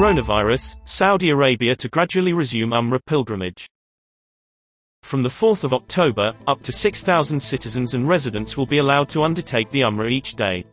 Coronavirus, Saudi Arabia to gradually resume Umrah pilgrimage. From the 4th of October, up to 6,000 citizens and residents will be allowed to undertake the Umrah each day.